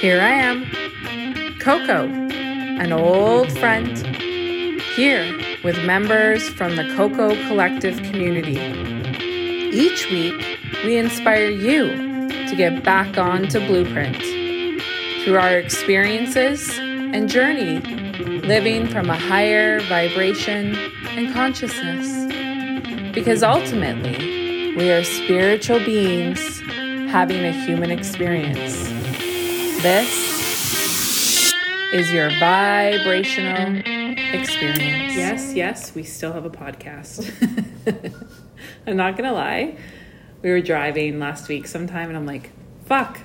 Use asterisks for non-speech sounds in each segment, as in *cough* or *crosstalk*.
Here I am, Coco, an old friend, here with members from the Coco Collective community. Each week, we inspire you to get back onto Blueprint through our experiences and journey living from a higher vibration and consciousness. Because ultimately, we are spiritual beings having a human experience. This is your vibrational experience. Yes, yes, we still have a podcast. *laughs* I'm not gonna lie. We were driving last week sometime and I'm like, fuck,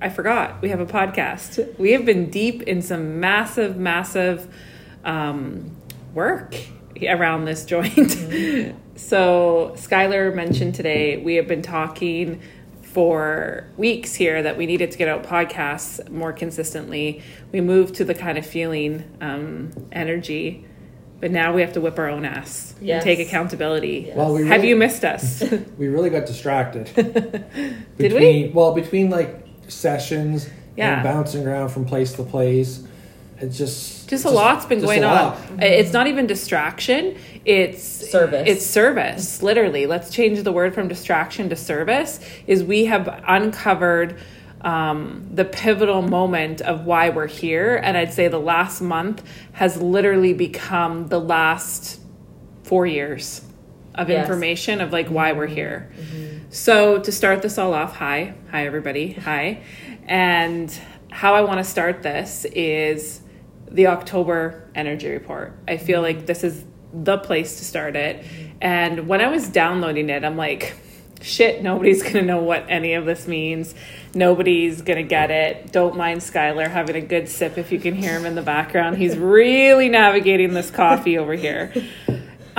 I forgot we have a podcast. We have been deep in some massive, massive um, work around this joint. *laughs* so, Skylar mentioned today we have been talking for weeks here that we needed to get out podcasts more consistently. We moved to the kind of feeling um, energy, but now we have to whip our own ass Yes. and take accountability. Well, we Have you missed us? *laughs* *laughs* we really got distracted. Did between, Well, between like sessions Yeah. and bouncing around from place to place, it's just just a lot's been going a on. lot. It's not even distraction. It's Service. It's service. Literally, let's change the word from distraction to service. Is we have uncovered um, the pivotal moment of why we're here, and I'd say the last month has literally become the last four years of Yes. information of like why we're here. So to start this all off, hi, hi everybody, hi, and how I want to start this is the October energy report. I feel like this is the place to start it. And when I was downloading it, I'm like, shit, nobody's *laughs* gonna know what any of this means. Nobody's gonna get it. Don't mind Skylar having a good sip if you can hear him in the background. He's *laughs* really navigating this coffee over here.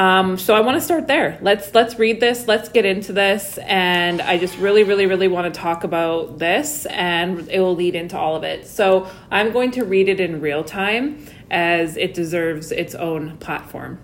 Um, so I want to start there. Let's let's read this. Let's get into this, and I just really, really, really want to talk about this, and it will lead into all of it. So I'm going to read it in real time, as it deserves its own platform.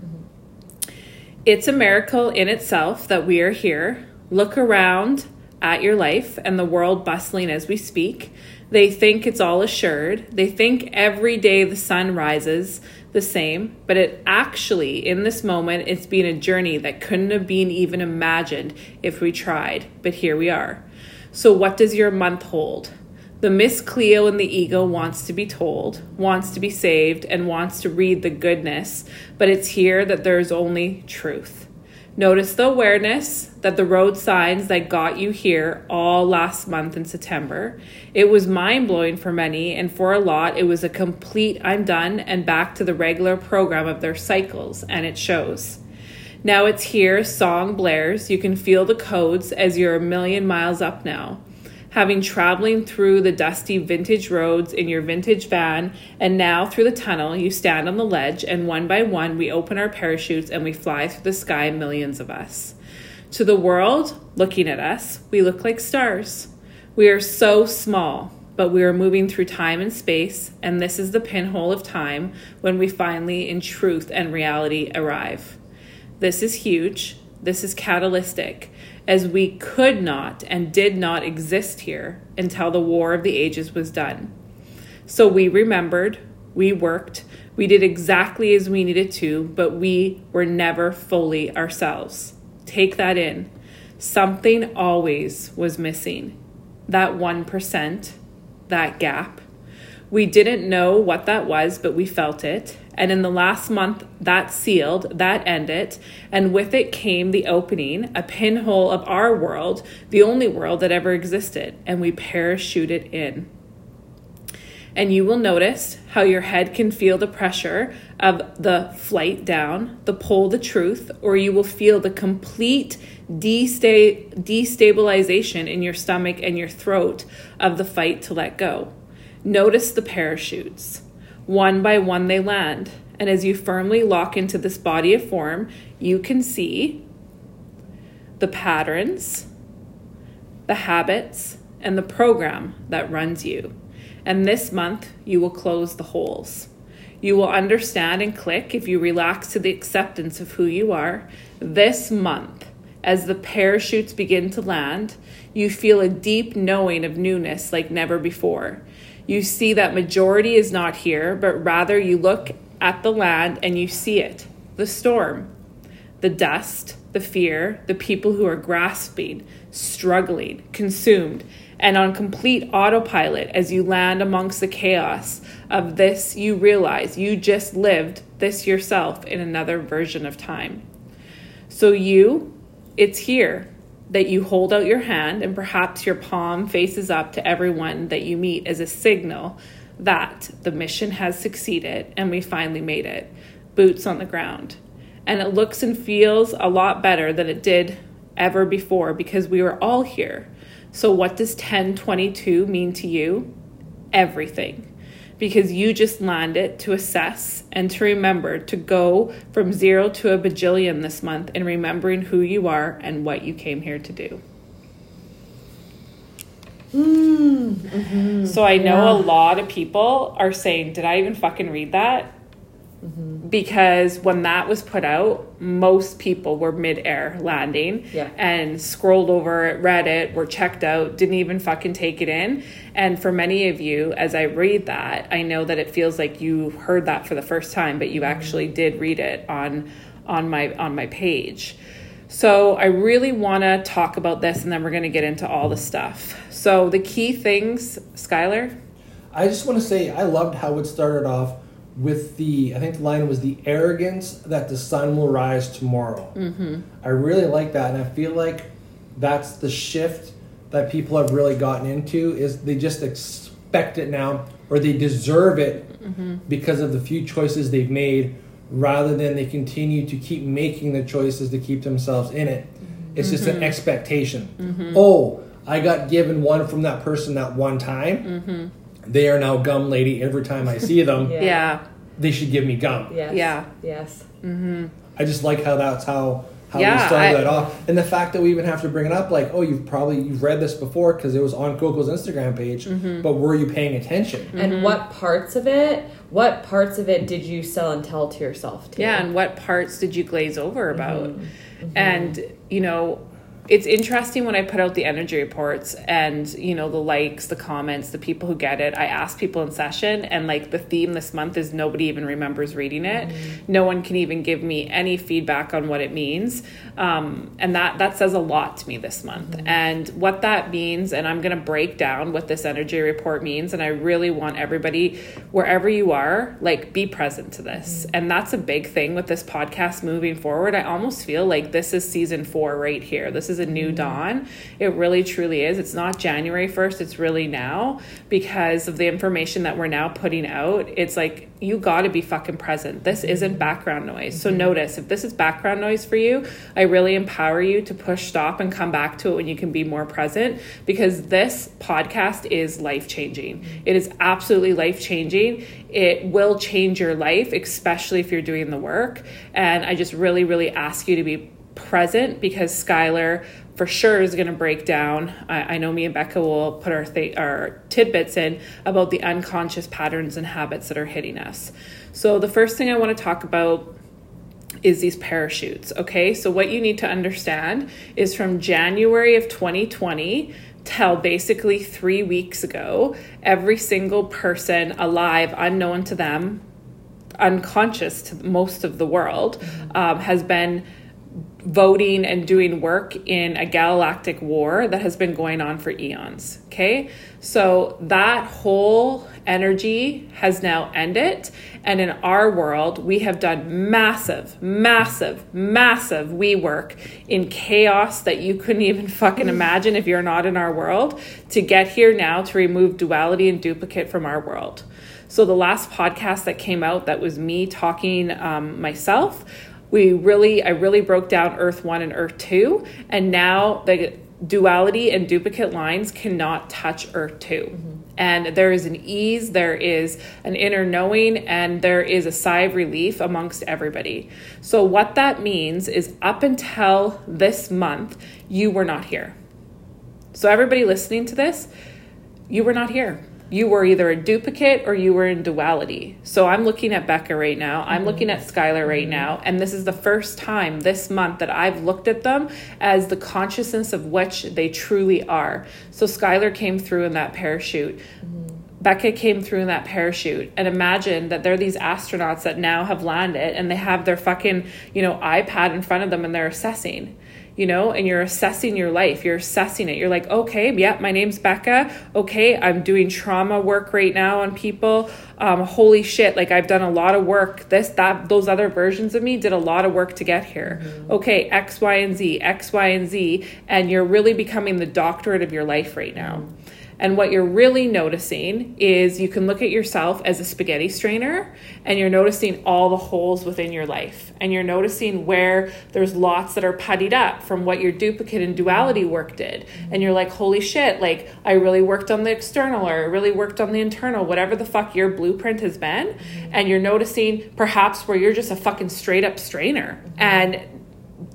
It's a miracle in itself that we are here. Look around at your life and the world bustling as we speak. They think it's all assured. They think every day the sun rises the same, but it actually, in this moment, it's been a journey that couldn't have been even imagined if we tried. But here we are. So, what does your month hold? The Miss Cleo in the ego wants to be told, wants to be saved, and wants to read the goodness, but it's here that there's only truth. Notice the awareness that the road signs that got you here all last month in September. It was mind blowing for many, and for a lot, it was a complete I'm done and back to the regular program of their cycles, and it shows. Now it's here, song blares. You can feel the codes as you're a million miles up now. Having traveling through the dusty vintage roads in your vintage van, and now through the tunnel, you stand on the ledge, and one by one, we open our parachutes and we fly through the sky, millions of us. To the world, looking at us, we look like stars. We are so small, but we are moving through time and space, and this is the pinhole of time when we finally, in truth and reality, arrive. This is huge. This is catalytic, as we could not and did not exist here until the War of the Ages was done. So we remembered, we worked, we did exactly as we needed to, but we were never fully ourselves. Take that in. Something always was missing. That 1%, that gap. We didn't know what that was, but we felt it. And in the last month, that sealed, that ended. And with it came the opening, a pinhole of our world, the only world that ever existed. And we parachuted in. And you will notice how your head can feel the pressure of the flight down, the pull, the truth, or you will feel the complete desta- destabilization in your stomach and your throat of the fight to let go. Notice the parachutes. One by one, they land. And as you firmly lock into this body of form, you can see the patterns, the habits, and the program that runs you. And this month, you will close the holes. You will understand and click if you relax to the acceptance of who you are. This month, as the parachutes begin to land, you feel a deep knowing of newness like never before. You see that majority is not here, but rather you look at the land and you see it the storm, the dust, the fear, the people who are grasping, struggling, consumed, and on complete autopilot as you land amongst the chaos of this, you realize you just lived this yourself in another version of time. So, you, it's here that you hold out your hand and perhaps your palm faces up to everyone that you meet as a signal that the mission has succeeded and we finally made it. Boots on the ground. And it looks and feels a lot better than it did ever before because we were all here. So, what does 1022 mean to you? Everything. Because you just landed to assess and to remember to go from zero to a bajillion this month in remembering who you are and what you came here to do. Mm, mm-hmm. So I know Yeah. a lot of people are saying, Did I even fucking read that? Mm-hmm. Because when that was put out, most people were mid-air landing Yeah. and scrolled over it, read it, were checked out, didn't even fucking take it in. And for many of you, as I read that, I know that it feels like you heard that for the first time, but you mm-hmm. actually did read it on on my on my page. So I really want to talk about this, and then we're going to get into all the stuff. So the key things, Skylar. I just want to say I loved how it started off with the I think the line was the arrogance that the sun will rise tomorrow. Mm-hmm. I really like that, and I feel like that's the shift that people have really gotten into is they just expect it now or they deserve it mm-hmm. because of the few choices they've made rather than they continue to keep making the choices to keep themselves in it. It's just an mm-hmm. expectation. Mm-hmm. Oh i got given one from that person that one time they are now gum lady every time i see them *laughs* Yeah. Yeah, they should give me gum Yes. Yeah. Yes. I just like how that's how how Yeah, we started I- that off, and the fact that we even have to bring it up, like, oh, you've probably you've read this before because it was on Coco's Instagram page, Mm-hmm. but were you paying attention? And mm-hmm. what parts of it? What parts of it did you sell and tell to yourself? Too? yeah. And what parts did you glaze over about? Mm-hmm. Mm-hmm. And you know, it's interesting when I put out the energy reports and you know the likes, the comments, the people who get it. I ask people in session, and like the theme this month is nobody even remembers reading it. Mm-hmm. No one can even give me any feedback on what it means, um, and that that says a lot to me this month. Mm-hmm. And what that means, and I'm going to break down what this energy report means. And I really want everybody, wherever you are, like be present to this. Mm-hmm. And that's a big thing with this podcast moving forward. I almost feel like this is season four right here. This is a new mm-hmm. dawn. It really truly is. It's not January 1st, it's really now because of the information that we're now putting out. It's like you got to be fucking present. This mm-hmm. isn't background noise. So mm-hmm. notice if this is background noise for you, I really empower you to push stop and come back to it when you can be more present because this podcast is life changing. It is absolutely life changing. It will change your life, especially if you're doing the work. And I just really, really ask you to be present because Skylar for sure is going to break down. I, I know me and Becca will put our th- our tidbits in about the unconscious patterns and habits that are hitting us. So the first thing I want to talk about is these parachutes. Okay, so what you need to understand is from January of 2020 till basically three weeks ago, every single person alive, unknown to them, unconscious to most of the world, um, has been voting and doing work in a galactic war that has been going on for eons. Okay, so that whole energy has now ended, and in our world, we have done massive, massive, massive we work in chaos that you couldn't even *laughs* fucking imagine if you're not in our world to get here now to remove duality and duplicate from our world. So the last podcast that came out, that was me talking um, myself we really i really broke down earth 1 and earth 2 and now the duality and duplicate lines cannot touch earth 2 mm-hmm. and there is an ease there is an inner knowing and there is a sigh of relief amongst everybody. So what that means is up until this month you were not here. So everybody listening to this you were not here you were either a duplicate or you were in duality. So I'm looking at Becca right now. I'm mm-hmm. looking at Skylar right mm-hmm. now. And this is the first time this month that I've looked at them as the consciousness of which they truly are. So Skylar came through in that parachute. Mm-hmm. Becca came through in that parachute and imagine that they're these astronauts that now have landed and they have their fucking, you know, iPad in front of them and they're assessing, you know, and you're assessing your life. You're assessing it. You're like, okay, yeah, my name's Becca. Okay, I'm doing trauma work right now on people. Um, holy shit, like I've done a lot of work. This, that, those other versions of me did a lot of work to get here. Okay, X, Y, and Z, X, Y, and Z. And you're really becoming the doctorate of your life right now. And what you're really noticing is you can look at yourself as a spaghetti strainer and you're noticing all the holes within your life. And you're noticing where there's lots that are puttied up from what your duplicate and duality work did. And you're like, holy shit, like I really worked on the external or I really worked on the internal, whatever the fuck your blueprint has been. And you're noticing perhaps where you're just a fucking straight up strainer and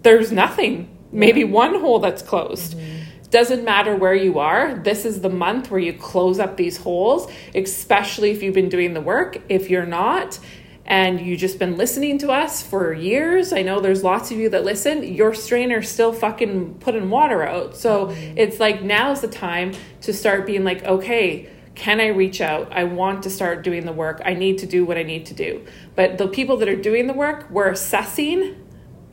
there's nothing, maybe one hole that's closed mm-hmm. Doesn't matter where you are this is the month where you close up these holes especially if you've been doing the work if you're not and you just been listening to us for years i know there's lots of you that listen your strainer's still fucking putting water out so mm-hmm. it's like now's the time to start being like okay can I reach out? I want to start doing the work. I need to do what I need to do. But the people that are doing the work, we're assessing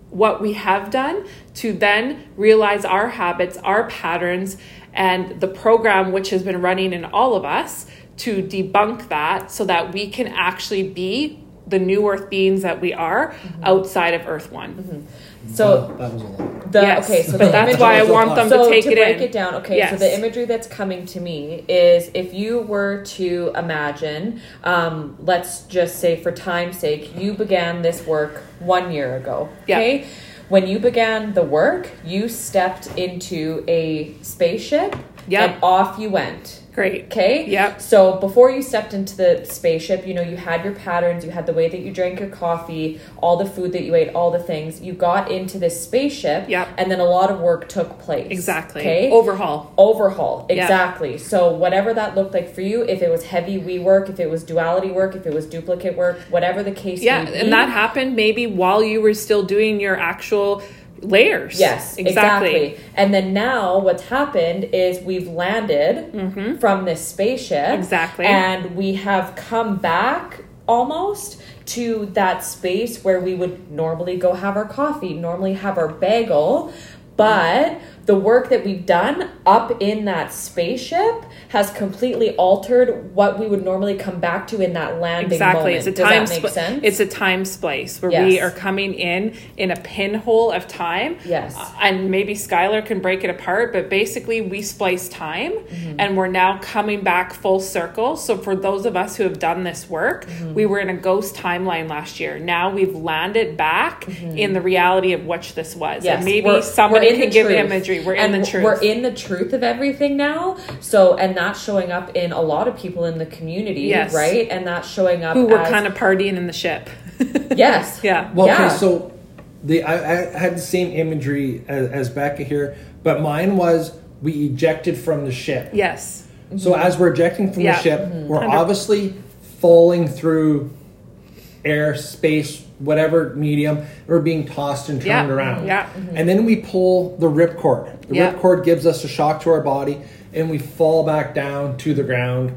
what we have done to then realize our habits, our patterns, and the program which has been running in all of us to debunk that so that we can actually be the new earth beings that we are mm-hmm. outside of earth one. Mm-hmm. So that was a lot. the yes, okay, so but the that's imagery, why I want them so to take it break in. it down, okay. Yes. So the imagery that's coming to me is if you were to imagine, um, let's just say for time's sake, you began this work one year ago. Yeah. Okay. When you began the work, you stepped into a spaceship Yep. and off you went. Great. Okay. Yep. So before you stepped into the spaceship, you know, you had your patterns, you had the way that you drank your coffee, all the food that you ate, all the things. You got into this spaceship. Yep. And then a lot of work took place. Exactly. Okay. Overhaul. Overhaul. Exactly. So whatever that looked like for you, if it was heavy we work, if it was duality work, if it was duplicate work, whatever the case Yeah, may be. and that happened maybe while you were still doing your actual layers. Yes, exactly. And then now what's happened is we've landed from this spaceship. Mm-hmm. Exactly. And we have come back almost to that space where we would normally go have our coffee, normally have our bagel. But the work that we've done up in that spaceship has completely altered what we would normally come back to in that landing Exactly. moment. It's a Does time that make spl- sense? It's a time splice where we are coming in in a pinhole of time. Yes. Uh, and maybe Skylar can break it apart, but basically we splice time Mm-hmm. and we're now coming back full circle. So for those of us who have done this work, Mm-hmm. we were in a ghost timeline last year. Now we've landed back in the reality of which this was. Mm-hmm. Yes, and maybe we're- somebody we're can give truth. Imagery. We're and in the truth. We're in the truth of everything now. So, and that's showing up in a lot of people in the community, Yes. right? And that's showing up who were as- kind of partying in the ship. *laughs* yes, yeah. Well, Yeah. okay, so the I, I had the same imagery as, as Becca here, but mine was we ejected from the ship. Yes. So as we're ejecting from Yeah. the ship, Mm-hmm. we're Hundred- obviously falling through air, space, whatever medium. We're being tossed and turned Yeah. around. Yeah. And mm-hmm. then we pull the ripcord. The Yeah. ripcord gives us a shock to our body, and we fall back down to the ground.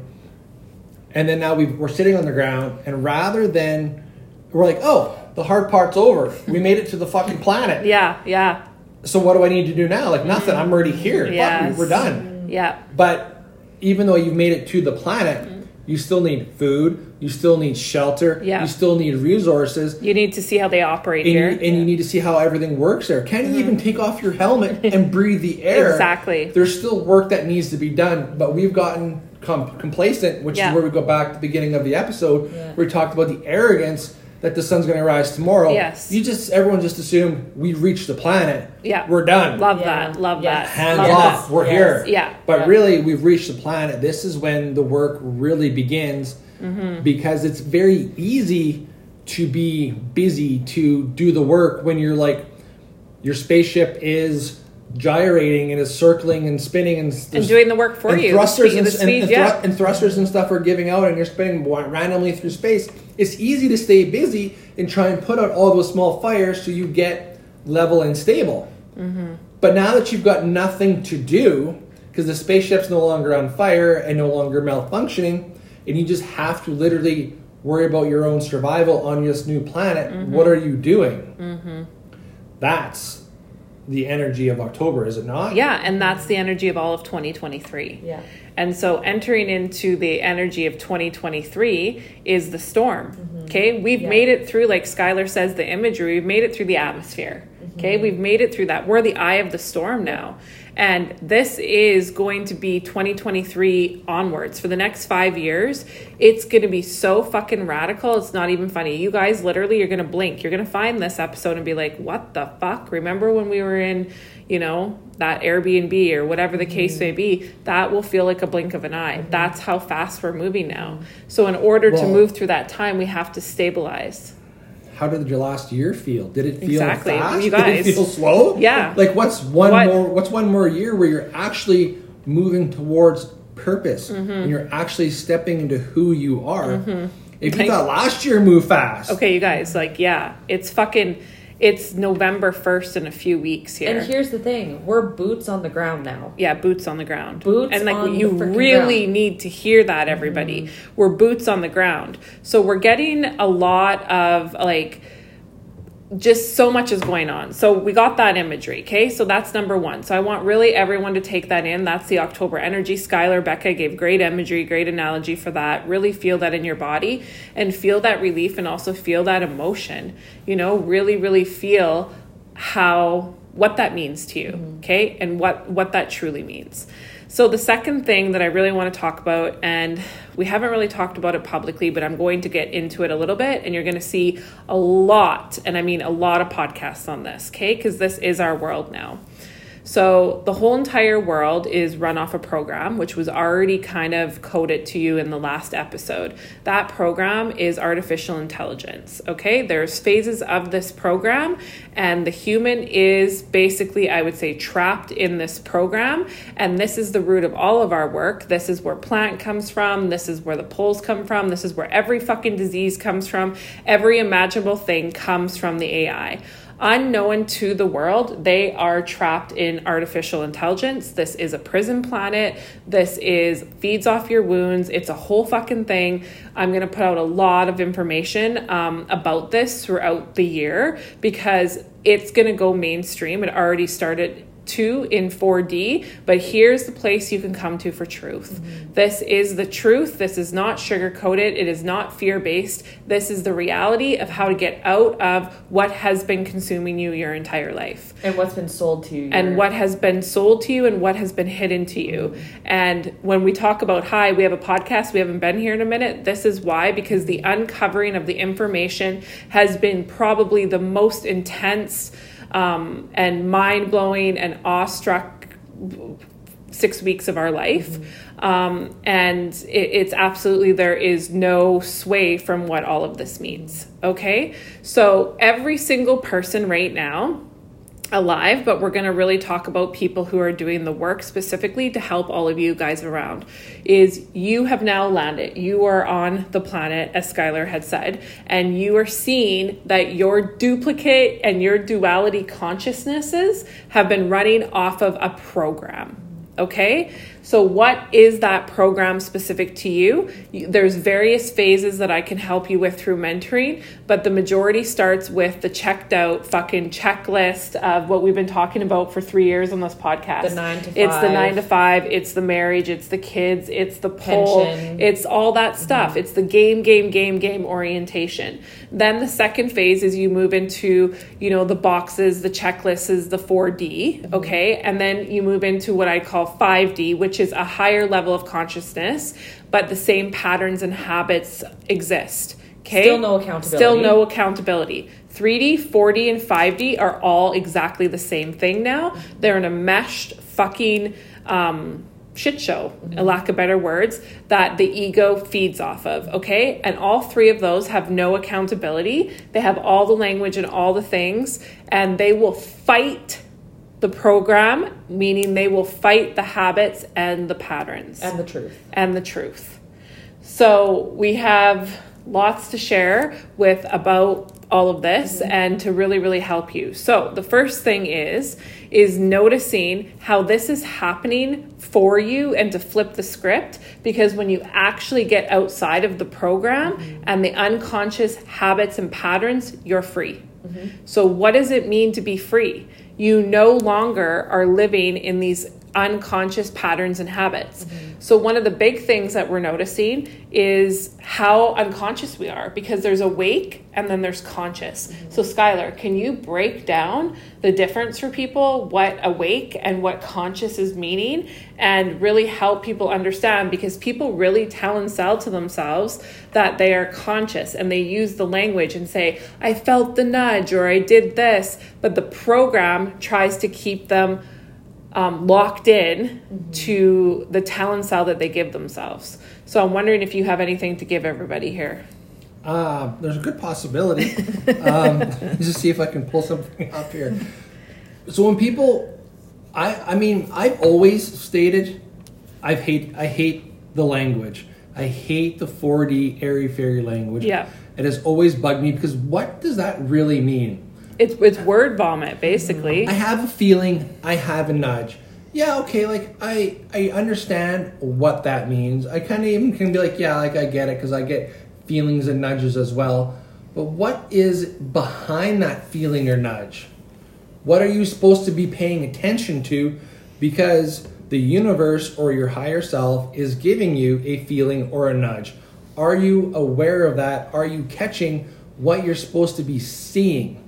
And then now we we're sitting on the ground, and rather than we're like, oh, the hard part's over. We made it to the fucking planet. Yeah. Yeah. So what do I need to do now? Like nothing. I'm already here. Yes. we're done. Yeah. But even though you've made it to the planet, you still need food. You still need shelter. Yeah. You still need resources. You need to see how they operate And, you, here. and you need to see how everything works there. Can you mm-hmm. even take off your helmet and *laughs* breathe the air? Exactly. There's still work that needs to be done, but we've gotten com- complacent, which Yeah. is where we go back to the beginning of the episode Yeah. where we talked about the arrogance that the sun's going to rise tomorrow. Yes. You just everyone just assumed we reached the planet. Yeah. We're done. Love Yeah. that. Love Yes. that. Hands Love off. that. We're Yes. here. Yeah. But Yeah. really, we've reached the planet. This is when the work really begins Mm-hmm. because it's very easy to be busy to do the work when you're like, your spaceship is gyrating and is circling and spinning and, and doing the work for and you. Thrusters and, speed, and yeah. and thrusters and stuff are giving out, and you're spinning randomly through space. It's easy to stay busy and try and put out all those small fires so you get level and stable. Mm-hmm. But now that you've got nothing to do, because the spaceship's no longer on fire and no longer malfunctioning, and you just have to literally worry about your own survival on this new planet, Mm-hmm. what are you doing? Mm-hmm. That's the energy of October, is it not? Yeah, and that's the energy of all of 2023. Yeah. And so entering into the energy of 2023 is the storm. Mm-hmm. Okay, we've Yeah. made it through, like Skylar says, the imagery, we've made it through the atmosphere. Mm-hmm. Okay, we've made it through that. We're the eye of the storm now. And this is going to be 2023 onwards. For the next five years, it's going to be so fucking radical. It's not even funny. You guys literally, you're going to blink. You're going to find this episode and be like, what the fuck? Remember when we were in, you know, that Airbnb or whatever the case may mm-hmm. be? That will feel like a blink of an eye. Mm-hmm. That's how fast we're moving now. So, in order to move through that time, we have to stabilize. How did your last year feel? Did it feel Exactly. fast? You Did it feel slow? Yeah. Like what's one What- more? What's one more year where you're actually moving towards purpose Mm-hmm. and you're actually stepping into who you are? If you Like- thought last year moved fast, Okay, you guys, like, yeah, it's fucking, it's November 1st in a few weeks here. And here's the thing: we're boots on the ground now. yeah, boots on the ground. Boots and like you really ground. Mm-hmm. need to hear that, everybody. We're boots on the ground. So we're getting a lot of like just so much is going on. So we got that imagery, okay? So that's number one. So I want really everyone to take that in. That's the October energy. Skylar, Becca gave great imagery, great analogy for that. Really feel that in your body and feel that relief and also feel that emotion. You know, really, really feel how what that means to you, mm-hmm. okay? And what what that truly means. So, the second thing that I really want to talk about, and we haven't really talked about it publicly, but I'm going to get into it a little bit, and you're going to see a lot, and I mean a lot of podcasts on this, okay? Because this is our world now. So, the whole entire world is run off a program, which was already kind of coded to you in the last episode. That program is artificial intelligence, okay? There's phases of this program, and the human is basically, I would say, trapped in this program. And this is the root of all of our work. This is where plant comes from. This is where the poles come from. This is where every fucking disease comes from. Every imaginable thing comes from the AI unknown to the world, they are trapped in artificial intelligence. This is a prison planet. This is feeds off your wounds. It's a whole fucking thing. I'm going to put out a lot of information um, about this throughout the year because it's going to go mainstream. It already started to in 4D, but here's the place you can come to for truth. Mm-hmm. This is the truth. This is not sugar coated. It is not fear based. This is the reality of how to get out of what has been consuming you your entire life And what's been sold to you. and what has been sold to you and what has been hidden to you. Mm-hmm. And when we talk about hi, we have a podcast, we haven't been here in a minute. This is why, because the uncovering of the information has been probably the most intense um, and mind blowing and awestruck six weeks of our life. Um, and it, it's absolutely, there is no sway from what all of this means. Okay. So every single person right now, alive, but we're going to really talk about people who are doing the work specifically to help all of you guys around. Is you have now landed. You are on the planet, as Skylar had said, and you are seeing that your duplicate and your duality consciousnesses have been running off of a program. Okay, so what is that program specific to you? There's various phases that I can help you with through mentoring, but the majority starts with the checked out fucking checklist of what we've been talking about for three years on this podcast. The nine to five. It's the nine to five, it's the marriage, it's the kids, it's the poll, Pension. it's all that mm-hmm. stuff. It's the game, game, game, game orientation. Then the second phase is you move into, you know, the boxes, the checklists is the 4D, mm-hmm. okay? And then you move into what I call 5D, which is a higher level of consciousness, but the same patterns and habits exist. Okay? Still no accountability. Still no accountability. 3D, 4D, and 5D are all exactly the same thing now. They're in a meshed fucking um, shit show, a lack of better words, that the ego feeds off of. Okay. And all three of those have no accountability. They have all the language and all the things, and they will fight the program, meaning they will fight the habits and the patterns And the truth. and the truth. So we have lots to share with about all of this mm-hmm. and to really really help you. So the first thing is is noticing how this is happening for you and to flip the script because when you actually get outside of the program mm-hmm. and the unconscious habits and patterns, you're free. Mm-hmm. So what does it mean to be free? You no longer are living in these unconscious patterns and habits. Mm-hmm. So, one of the big things that we're noticing is how unconscious we are because there's awake and then there's conscious. Mm-hmm. So, Skylar, can you break down the difference for people, what awake and what conscious is meaning, and really help people understand? Because people really tell and sell to themselves that they are conscious and they use the language and say, I felt the nudge or I did this, but the program tries to keep them um, locked in to the talent style that they give themselves. So I'm wondering if you have anything to give everybody here. Uh, there's a good possibility. *laughs* um, let's *laughs* just see if I can pull something up here. So when people, I I mean I've always stated, I hate I hate the language. I hate the 4D airy fairy language. Yeah. It has always bugged me because what does that really mean? It's it's word vomit basically. I have a feeling. I have a nudge. Yeah, okay. Like I, I understand what that means. I kind of even can be like, yeah, like I get it because I get feelings and nudges as well. But what is behind that feeling or nudge? What are you supposed to be paying attention to? Because the universe or your higher self is giving you a feeling or a nudge. Are you aware of that? Are you catching what you're supposed to be seeing?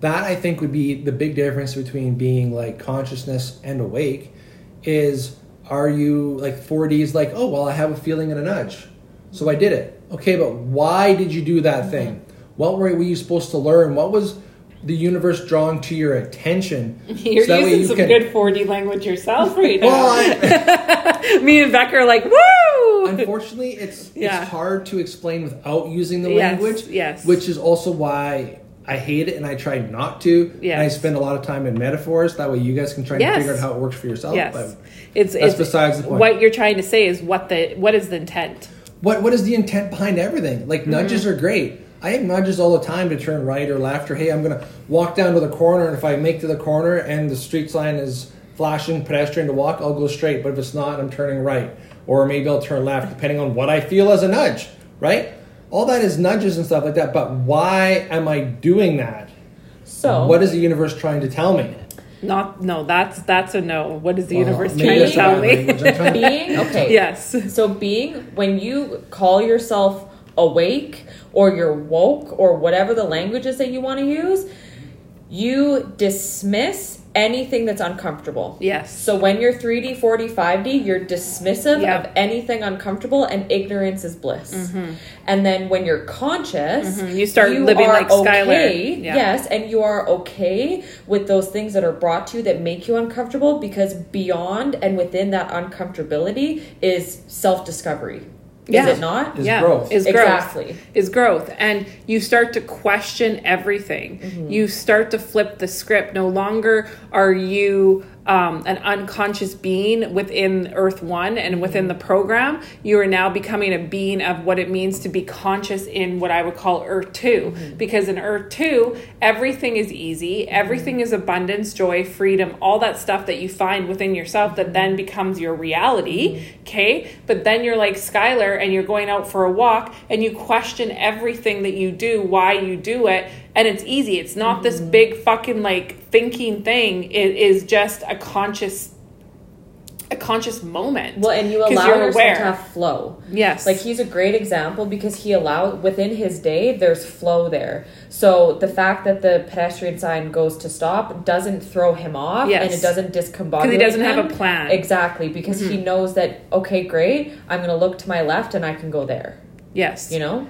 That I think would be the big difference between being like consciousness and awake is are you like 4D is like, oh, well, I have a feeling and a nudge. So I did it. Okay, but why did you do that mm-hmm. thing? What were, were you supposed to learn? What was the universe drawing to your attention? *laughs* You're so using you some can- good 4D language yourself right *laughs* now. Well, I, *laughs* Me and Becca are like, woo! unfortunately, it's Yeah. it's hard to explain without using the Yes, language. yes. Which is also why I hate it and I try not to. Yes. And I spend a lot of time in metaphors. That way you guys can try Yes. and figure out how it works for yourself. yes, But it's that's it's besides the point. What you're trying to say is what the what is the intent? what what is the intent behind everything? Like Mm-hmm. nudges are great. I have nudges all the time to turn right or left or hey, I'm gonna walk down to the corner and if I make to the corner and the street sign is flashing pedestrian to walk, I'll go straight. But if it's not, I'm turning right. Or maybe I'll turn left, depending on what I feel as a nudge, right? All that is nudges and stuff like that. But why am I doing that? So What is the universe trying to tell me? Not no, that's that's a no. What is the Well, universe trying to tell me? trying *laughs* being okay. yes. So being when you call yourself awake or you're woke or whatever the language is that you want to use, you dismiss anything that's uncomfortable. Yes. So when you're 3D, 4D, 5D, you're dismissive Yeah. of anything uncomfortable and ignorance is bliss. And then when you're conscious, Mhm. You start living are like Skylar. okay, Yeah. Yes, and you are okay with those things that are brought to you that make you uncomfortable because beyond and within that uncomfortability is self-discovery. Yeah. Is it not? Is growth. Is growth. Exactly. Is growth. And you start to question everything. Mm-hmm. You start to flip the script. No longer are you um, an unconscious being within Earth One and within the program. You are now becoming a being of what it means to be conscious in what I would call Earth 2. Mm-hmm. Because in Earth 2, everything is easy, everything is abundance, joy, freedom, all that stuff that you find within yourself that then becomes your reality. Okay. But then you're like Skylar and you're going out for a walk and you question everything that you do, why you do it. And it's easy. It's not this big fucking like thinking thing. It is just a conscious, a conscious moment. Well, and you allow yourself aware. to have flow. Yes. Like he's a great example because he allowed within his day there's flow there. So the fact that the pedestrian sign goes to stop doesn't throw him off Yes. and it doesn't discombobulate Because he doesn't have a plan. Mm-hmm. Exactly, because he knows that okay, great, I'm going to look to my left and I can go there. Yes. You know?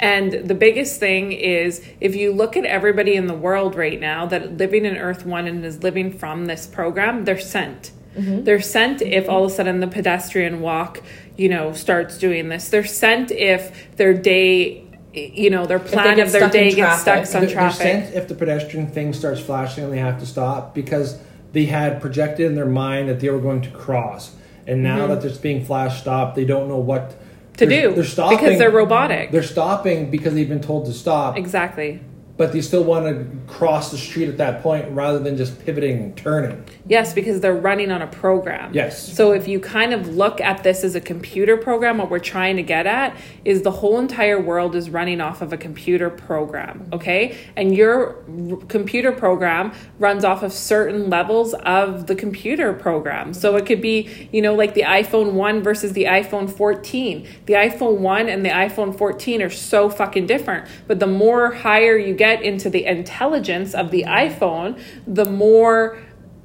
And the biggest thing is if you look at everybody in the world right now that living in Earth One and is living from this program, they're sent. They're sent if all of a sudden the pedestrian walk, you know, starts doing this. They're sent if their day you know their plan of their day gets stuck traffic. on They're- they're traffic. sent if the pedestrian thing starts flashing and they have to stop because they had projected in their mind that they were going to cross. And now that it's being flash stopped, they don't know what Mm-hmm. To they're, do They're stopping because they're robotic. They're stopping because they've been told to stop, exactly. But they still want to cross the street at that point rather than just pivoting and turning. Yes, because they're running on a program. Yes. So if you kind of look at this as a computer program, what we're trying to get at is the whole entire world is running off of a computer program, okay? And your r- computer program runs off of certain levels of the computer program. So it could be, you know, like the iPhone 1 versus the iPhone 14. The iPhone 1 and the iPhone 14 are so fucking different. But the more higher you get into the intelligence of the iPhone, the more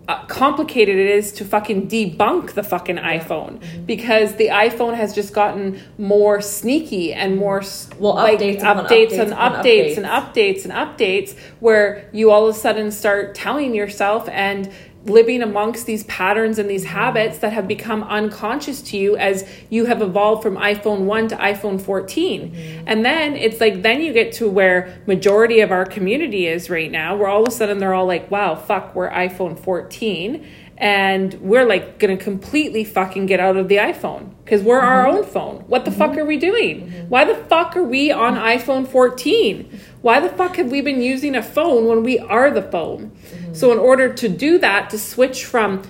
uh, complicated it is to fucking debunk the fucking iPhone because the iPhone has just gotten more sneaky and more Well, like updates upon updates and updates upon updates and updates. updates and updates where you all of a sudden start telling yourself and living amongst these patterns and these habits that have become unconscious to you as you have evolved from iPhone 1 to iPhone 14. Mm-hmm. And then it's like then you get to where majority of our community is right now where all of a sudden they're all like, "Wow, fuck, we're iPhone 14." And we're like gonna completely fucking get out of the iPhone because we're our mm-hmm. own phone. What the fuck mm-hmm. are we doing? Mm-hmm. Why the fuck are we on iPhone 14? Why the fuck have we been using a phone when we are the phone? So, in order to do that, to switch from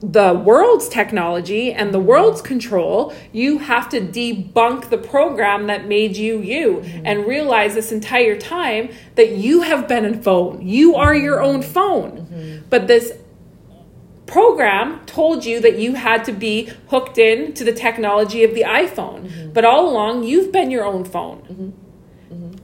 the world's technology and the world's control, you have to debunk the program that made you you and realize this entire time that you have been a phone. You are your own phone. But this program told you that you had to be hooked in to the technology of the iPhone. Mm-hmm. But all along, you've been your own phone. Mm-hmm. Mm-hmm.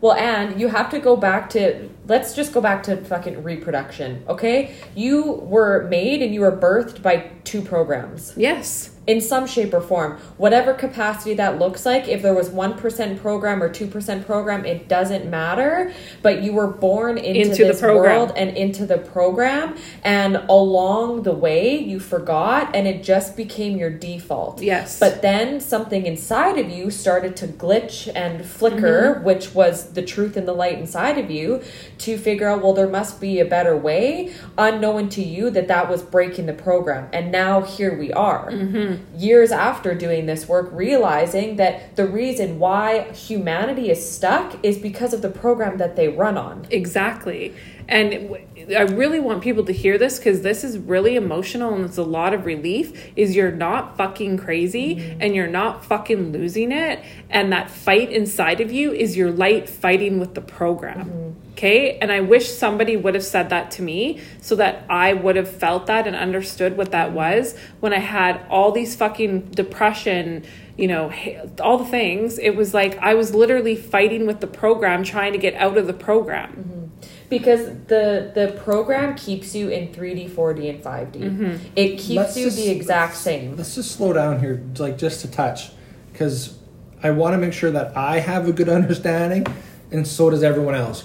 Well, and you have to go back to let's just go back to fucking reproduction, okay? You were made and you were birthed by two programs Yes. In some shape or form. Whatever capacity that looks like, if there was 1% program or 2% program, it doesn't matter, but you were born into, Into the this world and into the program and along the way you forgot and it just became your default. Yes. But then something inside of you started to glitch and flicker, Mm-hmm. which was the truth and the light inside of you, to figure out, well, there must be a better way, unknown to you that that was breaking the program. And now here we are, Mm-hmm. Years after doing this work, realizing that the reason why humanity is stuck is because of the program that they run on. Exactly. And I really want people to hear this because this is really emotional and it's a lot of relief is you're not fucking crazy mm-hmm. and you're not fucking losing it and that fight inside of you is your light fighting with the program. Mm-hmm. Okay? And I wish somebody would have said that to me so that I would have felt that and understood what that was when I had all these fucking depression, you know, all the things. It was like I was literally fighting with the program trying to get out of the program. Because the the program keeps you in 3D, 4D, and 5D. Mm-hmm. It keeps Let's you just- the exact same. Let's just slow down here, like just a touch, because I want to make sure that I have a good *laughs* understanding, and so does everyone else.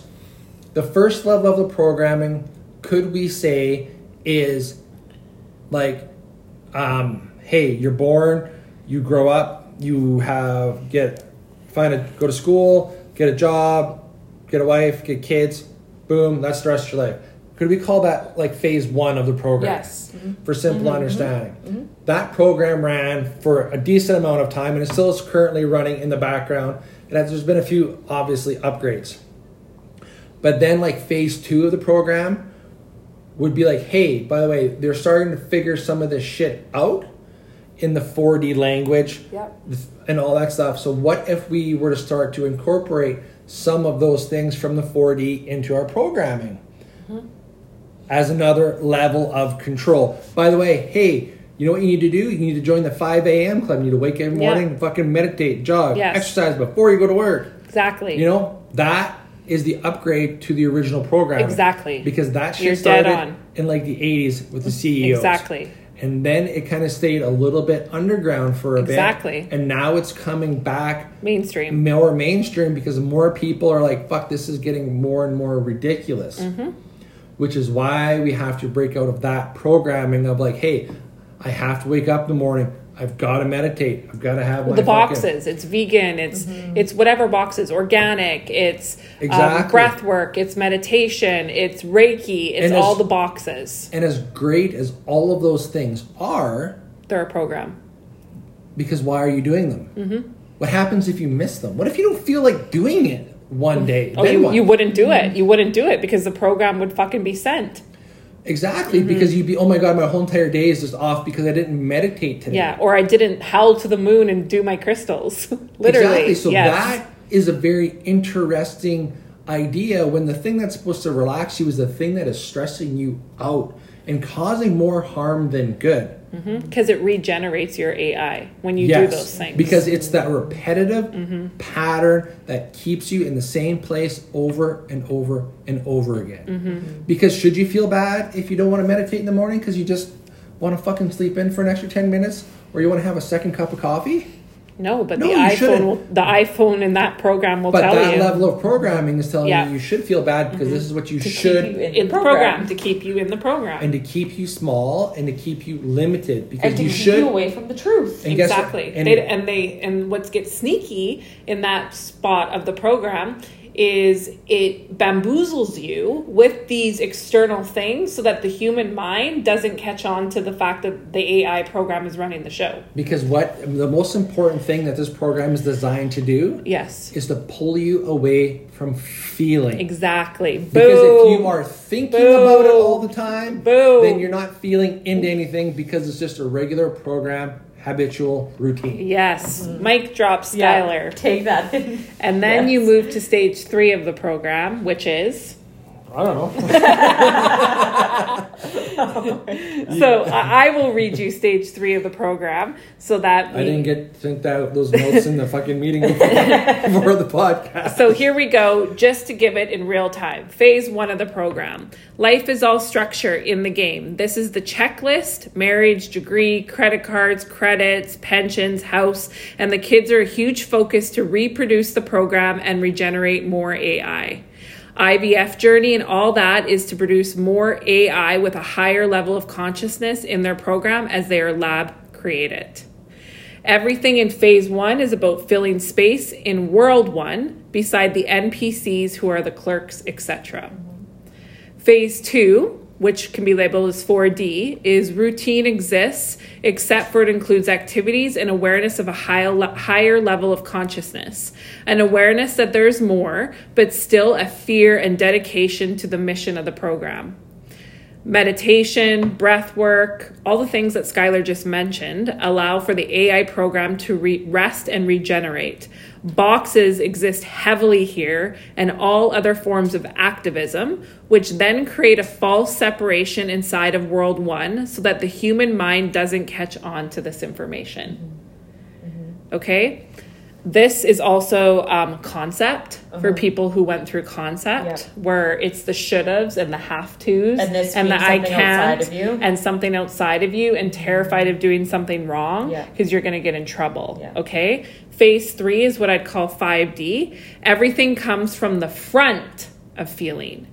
The first level of the programming, could we say, is like, um, hey, you're born, you grow up, you have get find a go to school, get a job, get a wife, get kids, boom, that's the rest of your life. Could we call that like phase one of the program? Yes. Mm-hmm. For simple mm-hmm. Mm-hmm. understanding. That program ran for a decent amount of time and it still is currently running in the background. And there's been a few obviously upgrades. But then like phase two of the program would be like, hey, by the way, they're starting to figure some of this shit out in the 4D language Yep. and all that stuff. So what if we were to start to incorporate some of those things from the 4D into our programming mm-hmm. as another level of control? By the way, hey, you know what you need to do? You need to join the 5 a.m. club. You need to wake up every morning, fucking meditate, jog, Yes. exercise before you go to work. Exactly. You know, that is the upgrade to the original program. Exactly. Because that shit You're dead started on. in like the 80s with the CEOs. Exactly. And then it kind of stayed a little bit underground for a Exactly. bit. Exactly. And now it's coming back Mainstream. more mainstream because more people are like, fuck, this is getting more and more ridiculous. Mm-hmm. Which is why we have to break out of that programming of like, hey, I have to wake up in the morning, I've got to meditate. I've got to have my the fucking- boxes. It's vegan. It's Mm-hmm. it's whatever boxes. Organic. It's um, Exactly. breath work. It's meditation. It's Reiki. It's And all as- the boxes. And as great as all of those things are, They're a program. because why are you doing them? Mm-hmm. What happens if you miss them? What if you don't feel like doing it one day? Oh, you, you wouldn't do it. You wouldn't do it because the program would fucking be sent. Exactly, Mm-hmm. because you'd be, oh my god, my whole entire day is just off because I didn't meditate today. Yeah. Or I didn't howl to the moon and do my crystals. *laughs* Literally. Exactly. So yes. that is a very interesting idea when the thing that's supposed to relax you is the thing that is stressing you out and causing more harm than good. because it regenerates your AI when you do those things. Mm-hmm. Because it's that repetitive pattern that keeps you in the same place over and over and over again. Mm-hmm. Because should you feel bad if you don't want to meditate in the morning because you just want to fucking sleep in for an extra 10 minutes or you want to have a second cup of coffee? No, but No, the iPhone, shouldn't. will, the iPhone in that program will But tell that you level of programming is telling Yeah. Mm-hmm. you you should feel bad because this is what you To should keep you in, in the the program. to keep you in the program. and to keep you small and to keep you limited because and to you keep should you away from the truth. And exactly. And- they, and they and what gets sneaky in that spot of the program is it bamboozles you with these external things so that the human mind doesn't catch on to the fact that the AI program is running the show. because what the most important thing that this program is designed to do Yes. is to pull you away from feeling. Exactly. Because if you are thinking about it all the time, Boom. then you're not feeling into anything because it's just a regular program, habitual routine. Yes. Mm-hmm. Mic drop Yeah, Skylar. take that. And then you move to stage three of the program, which is I don't know. *laughs* *laughs* so I, I will read you stage three of the program so that I didn't get sent that those notes in the fucking meeting *laughs* before, before the podcast. So here we go, just to give it in real time. Phase one of the program. Life is all structure in the game. This is the checklist marriage, degree, credit cards, credits, pensions, house, and the kids are a huge focus to reproduce the program and regenerate more AI. IVF journey and all that is to produce more AI with a higher level of consciousness in their program as they are lab created. Everything in phase one is about filling space in world one beside the NPCs who are the clerks, etc. Phase two, which can be labeled as 4D, is routine exists, except for it includes activities and awareness of a high, higher level of consciousness. An awareness that there's more, but still a fear and dedication to the mission of the program meditation, breath work, all the things that Skylar just mentioned allow for the AI program to re- rest and regenerate. Boxes exist heavily here and all other forms of activism, which then create a false separation inside of World One so that the human mind doesn't catch on to this information. Mm-hmm. Okay? This is also um, concept for people who went through concept, Yeah. where it's the should haves and the have tos And this the I can't of you. and something outside of you and terrified of doing something wrong Yeah. because you're going to get in trouble. Yeah. Okay. Phase three is what I'd call 5D. Everything comes from the front of feeling.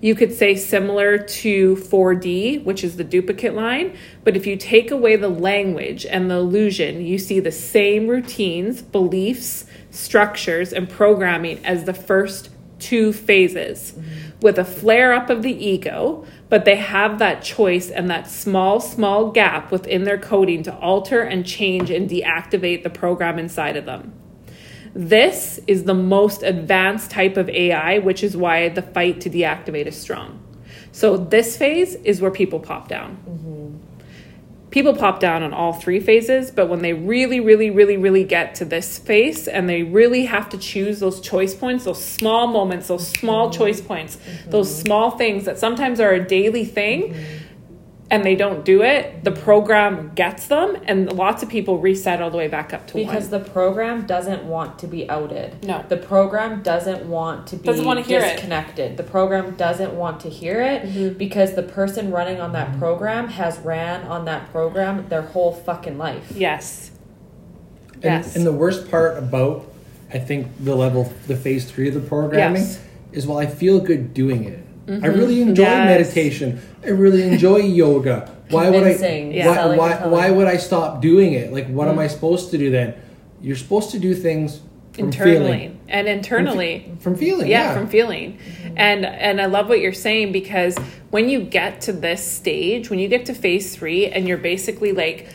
You could say similar to 4D, which is the duplicate line, but if you take away the language and the illusion, you see the same routines, beliefs, structures, and programming as the first two phases mm-hmm. with a flare up of the ego, but they have that choice and that small, small gap within their coding to alter and change and deactivate the program inside of them. This is the most advanced type of AI, which is why the fight to deactivate is strong. So, this phase is where people pop down. Mm-hmm. People pop down on all three phases, but when they really, really, really, really get to this phase and they really have to choose those choice points, those small moments, those small mm-hmm. choice points, mm-hmm. those small things that sometimes are a daily thing, and they don't do it, the program gets them, and lots of people reset all the way back up to Because one. the program doesn't want to be outed. No. The program doesn't want to be Doesn't wanna hear it. disconnected. The program doesn't want to hear it Mm-hmm. because the person running on that program has ran on that program their whole fucking life. Yes. And, Yes. and the worst part about, I think, the level, the phase three of the programming Yes. is while I feel good doing it, I really mm-hmm. enjoy Yes. meditation. I really enjoy *laughs* yoga. Why would I? Yeah. Why, why, why would I stop doing it? Like, what am mm-hmm. I supposed to do then? You're supposed to do things from internally feeling. and internally From feeling, yeah, yeah. from feeling mm-hmm. and and i love what you're saying because when you get to this stage when you get to phase three and you're basically like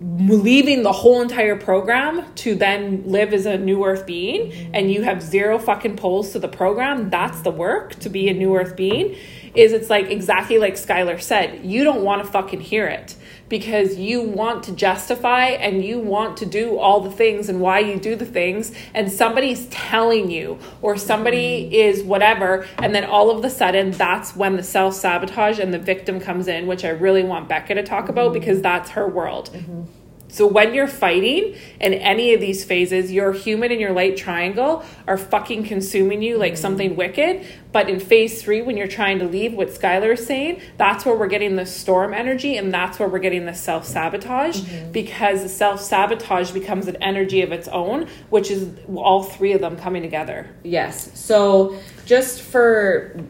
leaving the whole entire program to then live as a new earth being mm-hmm. and you have zero fucking polls to the program that's the work to be a new earth being is it's like exactly like skylar said you don't want to fucking hear it because you want to justify and you want to do all the things and why you do the things and somebody's telling you or somebody is whatever and then all of the sudden that's when the self-sabotage and the victim comes in which i really want becca to talk about because that's her world mm-hmm. So when you're fighting in any of these phases, your human and your light triangle are fucking consuming you like mm-hmm. something wicked. But in phase three, when you're trying to leave, what Skylar is saying, that's where we're getting the storm energy and that's where we're getting the self sabotage mm-hmm. because the self sabotage becomes an energy of its own, which is all three of them coming together. Yes. So just for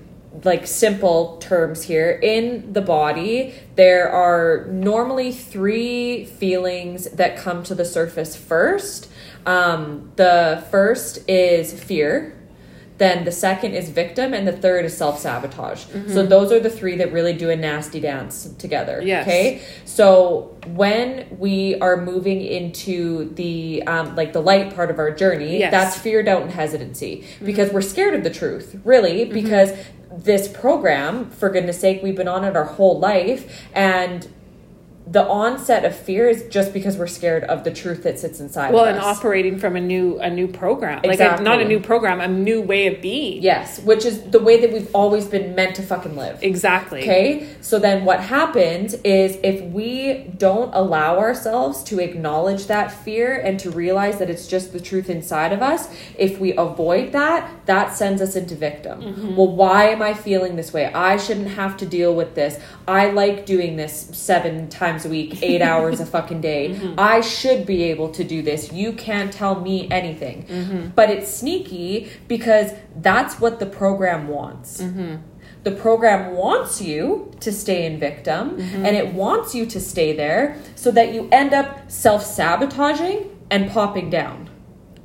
like simple terms here, in the body, there are normally three feelings that come to the surface first. Um, the first is fear. Then the second is victim, and the third is self sabotage. So mm-hmm. those are the three that really do a nasty dance together. Yes. Okay. So when we are moving into the um, like the light part of our journey, Yes. that's fear, doubt, and hesitancy mm-hmm. because we're scared of the truth, really, mm-hmm. because this program, for goodness sake, we've been on it our whole life, and the onset of fear is just because we're scared of the truth that sits inside us. Well, and operating from a new a new program, like a, not a new program, a new way of being. yes, which is the way that we've always been meant to fucking live. Exactly. Okay, so then what happens is if we don't allow ourselves to acknowledge that fear and to realize that it's just the truth inside of us, if we avoid that, that sends us into victim. Mm-hmm. Well, why am I feeling this way? I shouldn't have to deal with this. I like doing this seven times a week, eight hours a *laughs* fucking day. Mm-hmm. I should be able to do this. You can't tell me anything. Mm-hmm. But it's sneaky because that's what the program wants. Mm-hmm. The program wants you to stay in victim and it wants you to stay there so that you end up self sabotaging and popping down.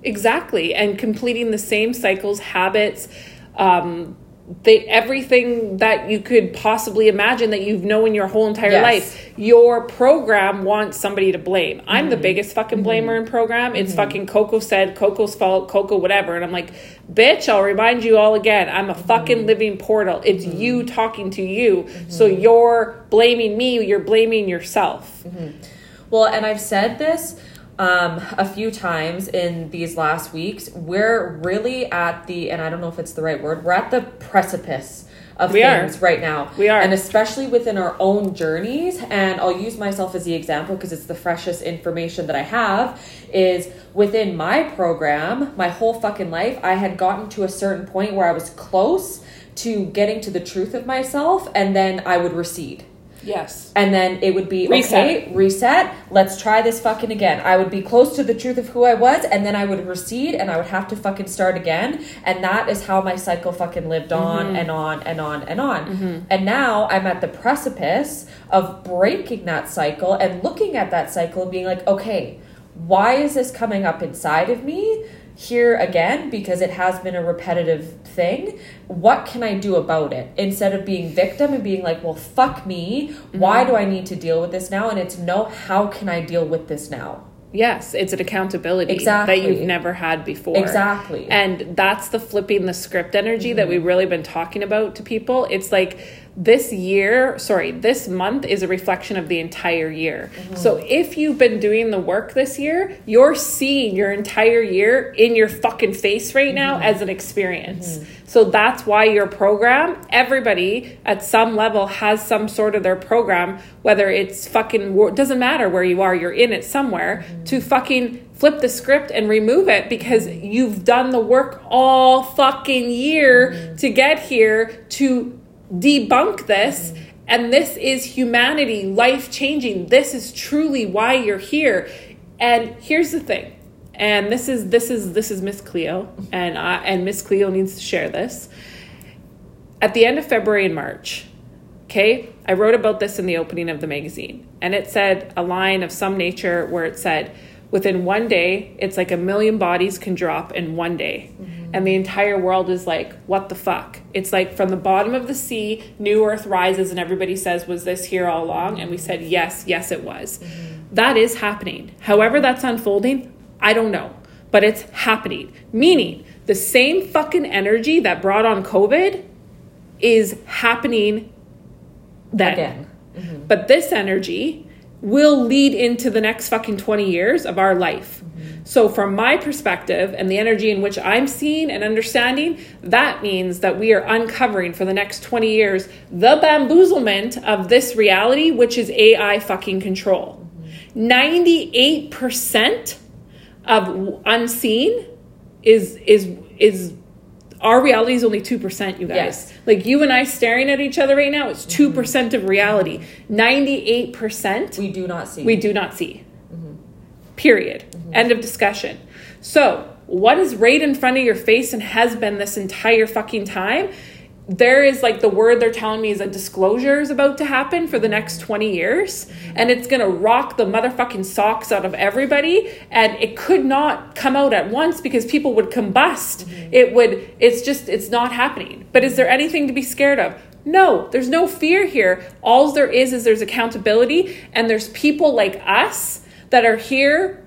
Exactly, and completing the same cycles, habits, um, they everything that you could possibly imagine that you've known your whole entire Yes. life. Your program wants somebody to blame. I'm Mm-hmm. the biggest fucking mm-hmm. blamer in program. It's mm-hmm. fucking Coco said, Coco's fault, Coco whatever, and I'm like, bitch, I'll remind you all again. I'm a Mm-hmm. fucking living portal. It's mm-hmm. you talking to you. So you're blaming me. You're blaming yourself. Well, and I've said this um, a few times in these last weeks. We're really at the, and I don't know if it's the right word, we're at the precipice of We are. things right now. We are. And especially within our own journeys. And I'll use myself as the example because it's the freshest information that I have. Is within my program, my whole fucking life, I had gotten to a certain point where I was close to getting to the truth of myself, and then I would recede. Yes. And then it would be Reset. okay, reset, let's try this fucking again. I would be close to the truth of who I was, and then I would recede and I would have to fucking start again. And that is how my cycle fucking lived on mm-hmm. and on and on and on. Mm-hmm. And now I'm at the precipice of breaking that cycle and looking at that cycle and being like, okay, why is this coming up inside of me? Here again, because it has been a repetitive thing. What can I do about it? Instead of being victim and being like, well, fuck me. Why mm-hmm. do I need to deal with this now? And it's no, how can I deal with this now? Yes, it's an accountability Exactly. that you've never had before. Exactly. And that's the flipping the script energy that mm-hmm. we've really been talking about to people. It's like this year, sorry, this month is a reflection of the entire year. Mm-hmm. So if you've been doing the work this year, you're seeing your entire year in your fucking face right now mm-hmm. as an experience. Mm-hmm. So that's why your program, everybody at some level has some sort of their program, whether it's fucking, doesn't matter where you are, you're in it somewhere, to fucking flip the script and remove it because you've done the work all fucking year to get here to debunk this. And this is humanity, life changing. This is truly why you're here. And here's the thing. And this is this is this is Miss Cleo, and I, and Miss Cleo needs to share this at the end of February and March, okay, I wrote about this in the opening of the magazine, and it said a line of some nature where it said, within one day, it's like a million bodies can drop in one day. Mm-hmm. And the entire world is like, what the fuck? It's like from the bottom of the sea, new earth rises, and everybody says, was this here all along? And we said, yes, yes, it was. Mm-hmm. That is happening. However, that's unfolding, I don't know. But it's happening. Meaning, the same fucking energy that brought on COVID is happening then. Again. Mm-hmm. But this energy will lead into the next fucking 20 years of our life. So, from my perspective and the energy in which I'm seeing and understanding, that means that we are uncovering for the next 20 years the bamboozlement of this reality, which is AI fucking control. 98% of unseen is is is our reality is only 2% you guys Yes. like you and i staring at each other right now it's 2% mm-hmm. of reality 98% We do not see. we do not see. Mm-hmm. Period. End of discussion. So, what is right in front of your face and has been this entire fucking time? There is like the word they're telling me is a disclosure is about to happen for the next 20 years, and it's gonna rock the motherfucking socks out of everybody. And it could not come out at once because people would combust. Mm-hmm. It would, it's just, it's not happening. But is there anything to be scared of? No, there's no fear here. All there is is there's accountability, and there's people like us that are here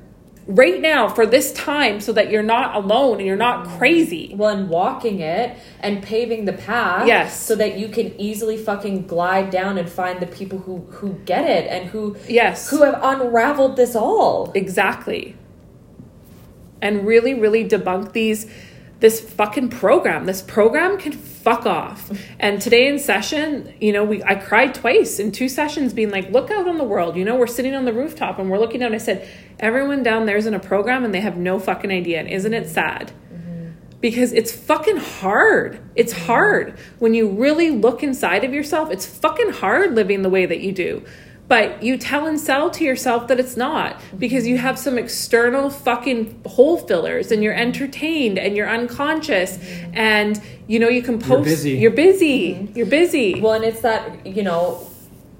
right now for this time so that you're not alone and you're not mm. crazy. well, and walking it and paving the path, Yes. so that you can easily fucking glide down and find the people who who get it and who Yes. who have unraveled this all. Exactly. And really, really debunk these this fucking program. This program can fuck off. And today in session, you know, we I cried twice in two sessions being like, look out on the world. You know, we're sitting on the rooftop and we're looking out and I said, everyone down there's in a program and they have no fucking idea. And isn't it sad? Mm-hmm. because it's fucking hard. It's mm-hmm. hard when you really look inside of yourself. It's fucking hard living the way that you do. But you tell and sell to yourself that it's not because you have some external fucking hole fillers and you're entertained and you're unconscious and you know you can post busy. You're busy. Mm-hmm. You're busy. Well, and it's that, you know,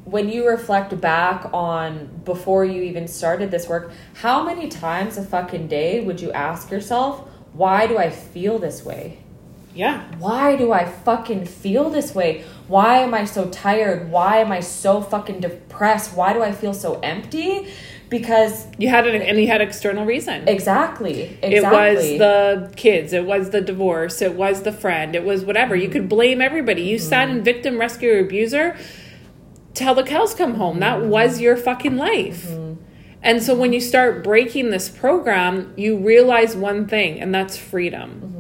when you reflect back on before you even started this work, how many times a fucking day would you ask yourself, why do I feel this way? Yeah. Why do I fucking feel this way? Why am I so tired? Why am I so fucking depressed? Why do I feel so empty? Because You had an and you had external reason. exactly, exactly. It was the kids, it was the divorce, it was the friend, it was whatever. You could blame everybody. You mm-hmm. sat in victim, rescuer, abuser till the cows come home. That mm-hmm. was your fucking life. Mm-hmm. And so when you start breaking this program, you realize one thing, and that's freedom.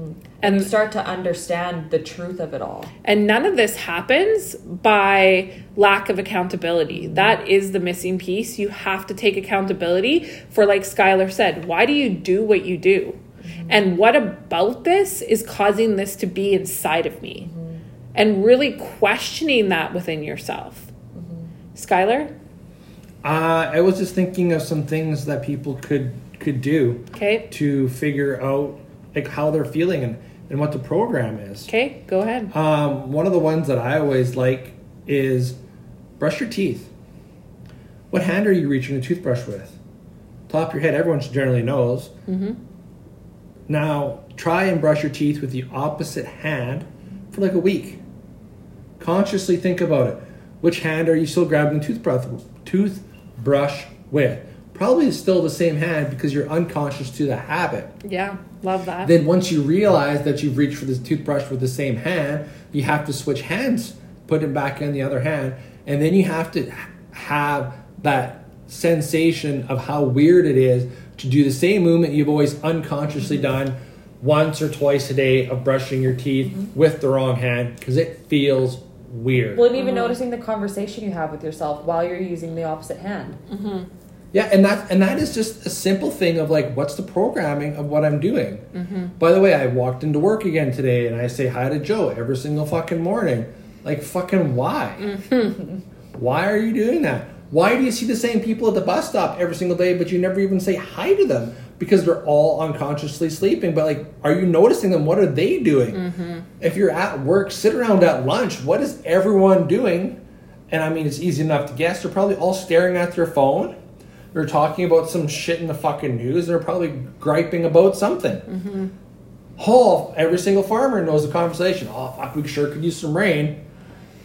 And you start to understand the truth of it all. and none of this happens by lack of accountability. That is the missing piece. You have to take accountability for, like Skylar said, why do you do what you do? Mm-hmm. And what about this is causing this to be inside of me? Mm-hmm. And really questioning that within yourself. Mm-hmm. Skylar, Uh, I was just thinking of some things that people could could do okay, to figure out like how they're feeling and, and what the program is. okay, go ahead. Um, one of the ones that I always like is brush your teeth. What hand are you reaching the toothbrush with? Top of your head, everyone generally knows. Mm-hmm. Now, try and brush your teeth with the opposite hand for like a week. Consciously think about it. Which hand are you still grabbing the toothbrush, toothbrush with? Probably still the same hand because you're unconscious to the habit. Yeah, love that. Then once you realize that you've reached for this toothbrush with the same hand, you have to switch hands, put it back in the other hand, and then you have to have that sensation of how weird it is to do the same movement you've always unconsciously mm-hmm. done once or twice a day of brushing your teeth mm-hmm. with the wrong hand because it feels weird. Well, and even mm-hmm. noticing the conversation you have with yourself while you're using the opposite hand. Yeah, and that and that is just a simple thing of like, what's the programming of what I'm doing? Mm-hmm. By the way, I walked into work again today, and I say hi to Joe every single fucking morning. Like, fucking why? Mm-hmm. why are you doing that? Why do you see the same people at the bus stop every single day, but you never even say hi to them? Because they're all unconsciously sleeping. But like, are you noticing them? What are they doing? Mm-hmm. If you're at work, sit around at lunch. What is everyone doing? And I mean, it's easy enough to guess. They're probably all staring at their phone. They're talking about some shit in the fucking news. They're probably griping about something. Mm-hmm. Hall, every single farmer knows the conversation. Oh, fuck, we sure could use some rain.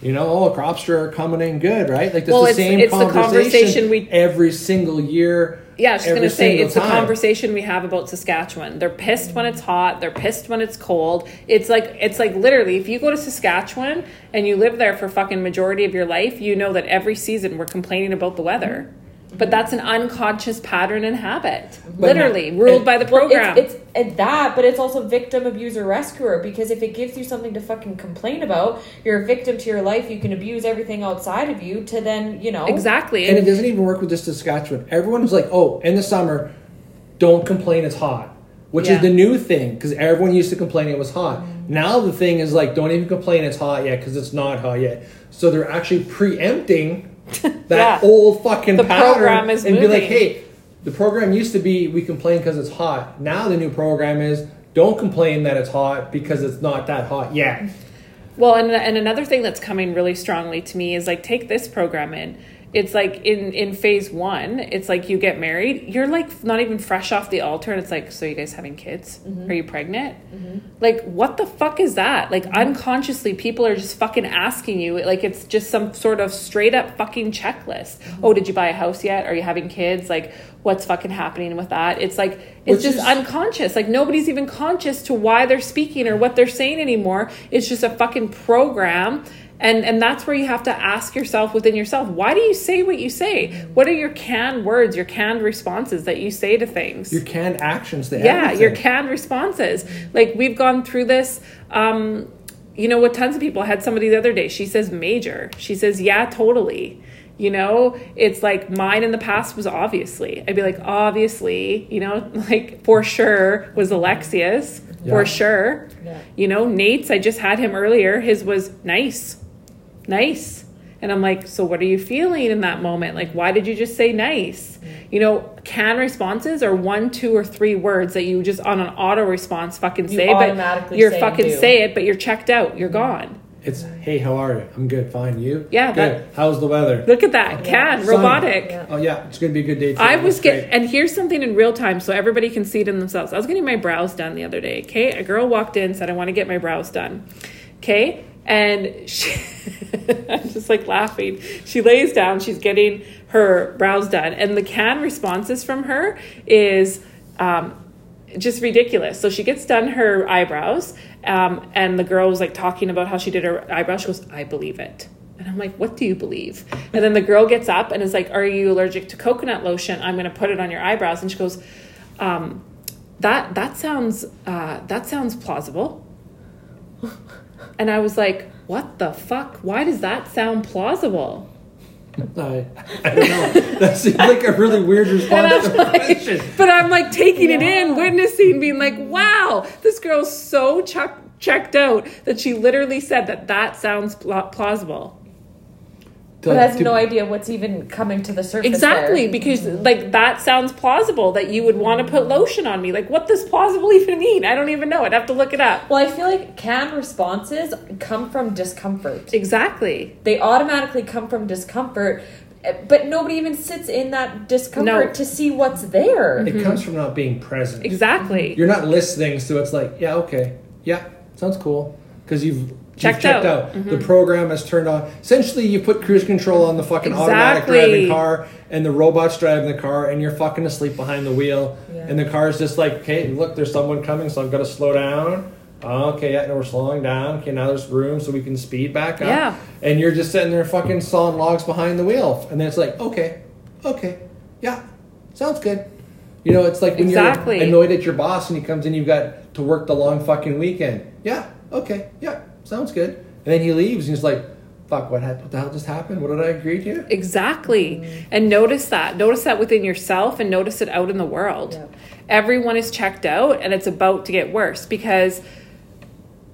You know, all oh, crops are coming in good, right? Like, that's Well, the it's- same it's the conversation, conversation we- every single year. Yeah, I was gonna say it's the time. conversation we have about Saskatchewan. They're pissed when it's hot. They're pissed when it's cold. It's like it's like literally, if you go to Saskatchewan and you live there for fucking majority of your life, you know that every season we're complaining about the weather. But that's an unconscious pattern and habit, But literally not- ruled and- by the Well, program. it's, it's and that, but it's also victim, abuser, rescuer. Because if it gives you something to fucking complain about, you're a victim to your life. You can abuse everything outside of you to then, you know, exactly. And it doesn't even work with just Saskatchewan. Everyone's like, oh, in the summer, don't complain it's hot, which Yeah. is the new thing because everyone used to complain it was hot. Mm-hmm. Now the thing is like, don't even complain it's hot yet because it's not hot yet. So they're actually preempting *laughs* that Yeah. old fucking The pattern program is and be like, hey, the program used to be we complain because it's hot. Now the new program is don't complain that it's hot because it's not that hot yet. Well, and and another thing that's coming really strongly to me is like take this program in. It's like in in phase one, it's like you get married, you're like not even fresh off the altar, and it's like, so you guys having kids? Mm-hmm. Are you pregnant? Mm-hmm. Like, what the fuck is that? Like, mm-hmm. unconsciously, people are just fucking asking you, like, it's just some sort of straight up fucking checklist. Oh, did you buy a house yet? Are you having kids? Like, what's fucking happening with that? It's like it's Which just is- unconscious. Like nobody's even conscious to why they're speaking or what they're saying anymore. It's just a fucking program. And and that's where you have to ask yourself within yourself, why do you say what you say? What are your canned words, your canned responses that you say to things? Your canned actions, they yeah, your canned responses. Like we've gone through this um you know with tons of people. I had somebody the other day, she says major. She says, "Yeah, totally." You know, it's like mine in the past was obviously. I'd be like, obviously, you know, *laughs* like for sure was Alexius, for sure. Yeah. You know, Nate's, I just had him earlier. His was nice, nice. And I'm like, so what are you feeling in that moment? Like, why did you just say nice? You know, can responses are one, two, or three words that you just on an auto response fucking You say, but you're say fucking do. say it, but you're checked out. You're gone. It's hey, how are you? I'm good, fine. You? Yeah, Good. How's the weather? Look at that. Can, Sunny. robotic. Yeah. Oh yeah, it's gonna be a good day. Too. I was That's getting, and here's something in real time so everybody can see it in themselves. I was getting my brows done the other day. Okay, a girl walked in said, "I want to get my brows done." Okay, and she, *laughs* I'm just like laughing. She lays down. She's getting her brows done, and the can responses from her is. Um, just ridiculous. So she gets done her eyebrows, um, and the girl was like talking about how she did her eyebrows. She goes, "I believe it." And I'm like, what do you believe? And then the girl gets up and is like, are you allergic to coconut lotion? I'm going to put it on your eyebrows. And she goes, um, that, that sounds, uh, that sounds plausible. *laughs* And I was like, what the fuck? Why does that sound plausible? I, I don't know. That seems like a really weird response to the question. But I'm like taking it in, witnessing, being like, wow, this girl's so chuck checked out that she literally said that that sounds pla- plausible. But has To- no idea what's even coming to the surface. Exactly, there. because like that sounds plausible that you would want to put lotion on me. Like, what does plausible *laughs* even mean? I don't even know. I'd have to look it up. Well, I feel like canned responses come from discomfort. Exactly. They automatically come from discomfort, eh, but nobody even sits in that discomfort No. to see what's there. It comes from not being present. Exactly. You're not listening, so it's like, yeah, okay, yeah, sounds cool, because you've you've Checked checked, out. out. The mm-hmm. program has turned on. Essentially, you put cruise control on the fucking automatic driving car, and the robot's driving the car, and you're fucking asleep behind the wheel, Yeah. and the car's just like, okay, look, there's someone coming, so I've got to slow down. Okay, yeah, no, we're slowing down. Okay, now there's room so we can speed back up. Yeah. And you're just sitting there fucking sawing logs behind the wheel. And then it's like, okay, okay, yeah, sounds good. You know, it's like when Exactly. you're annoyed at your boss and he comes in, you've got to work the long fucking weekend. Yeah, okay, yeah, sounds good. And then he leaves and he's like, fuck, what, what the hell just happened? What did I agree to? Exactly. Mm. And notice that. Notice that within yourself and notice it out in the world. Yeah. Everyone is checked out and it's about to get worse because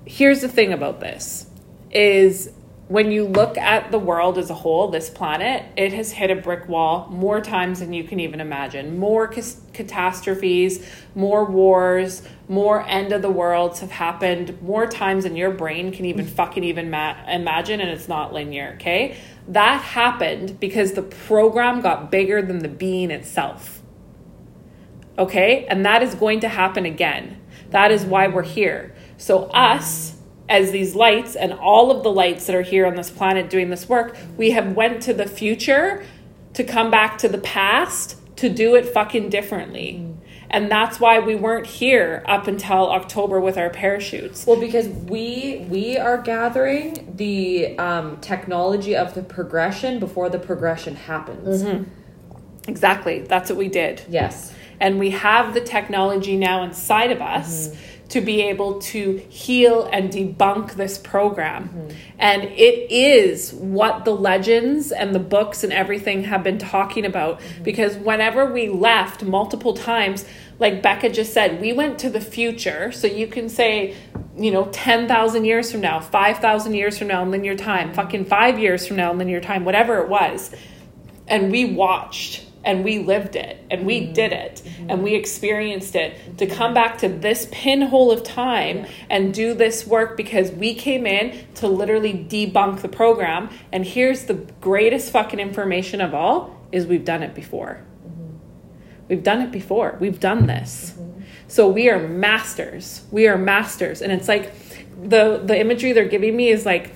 here's the thing about this is when you look at the world as a whole, this planet, it has hit a brick wall more times than you can even imagine. More catastrophes, more wars, more end of the worlds have happened more times than your brain can even fucking even ma- imagine, and it's not linear, okay? That happened because the program got bigger than the being itself. Okay? And that is going to happen again. That is why we're here. So, us as these lights and all of the lights that are here on this planet doing this work, we have went to the future to come back to the past to do it fucking differently. And that's why we weren't here up until October with our parachutes. Well, because we we are gathering the um, technology of the progression before the progression happens. Exactly. That's what we did. Yes. and we have the technology now inside of us to be able to heal and debunk this program. Mm-hmm. And it is what the legends and the books and everything have been talking about. Mm-hmm. Because whenever we left multiple times, like Becca just said, we went to the future. So you can say, you know, 10,000 years from now, 5,000 years from now in linear time, mm-hmm. fucking five years from now in linear time, whatever it was. And we watched and we lived it and we mm-hmm. did it and mm-hmm. we experienced it to come back to this pinhole of time and do this work because we came in to literally debunk the program and here's the greatest fucking information of all is we've done it before. Mm-hmm. We've done it before. We've done this. So we are masters. We are masters. And it's like the the imagery they're giving me is like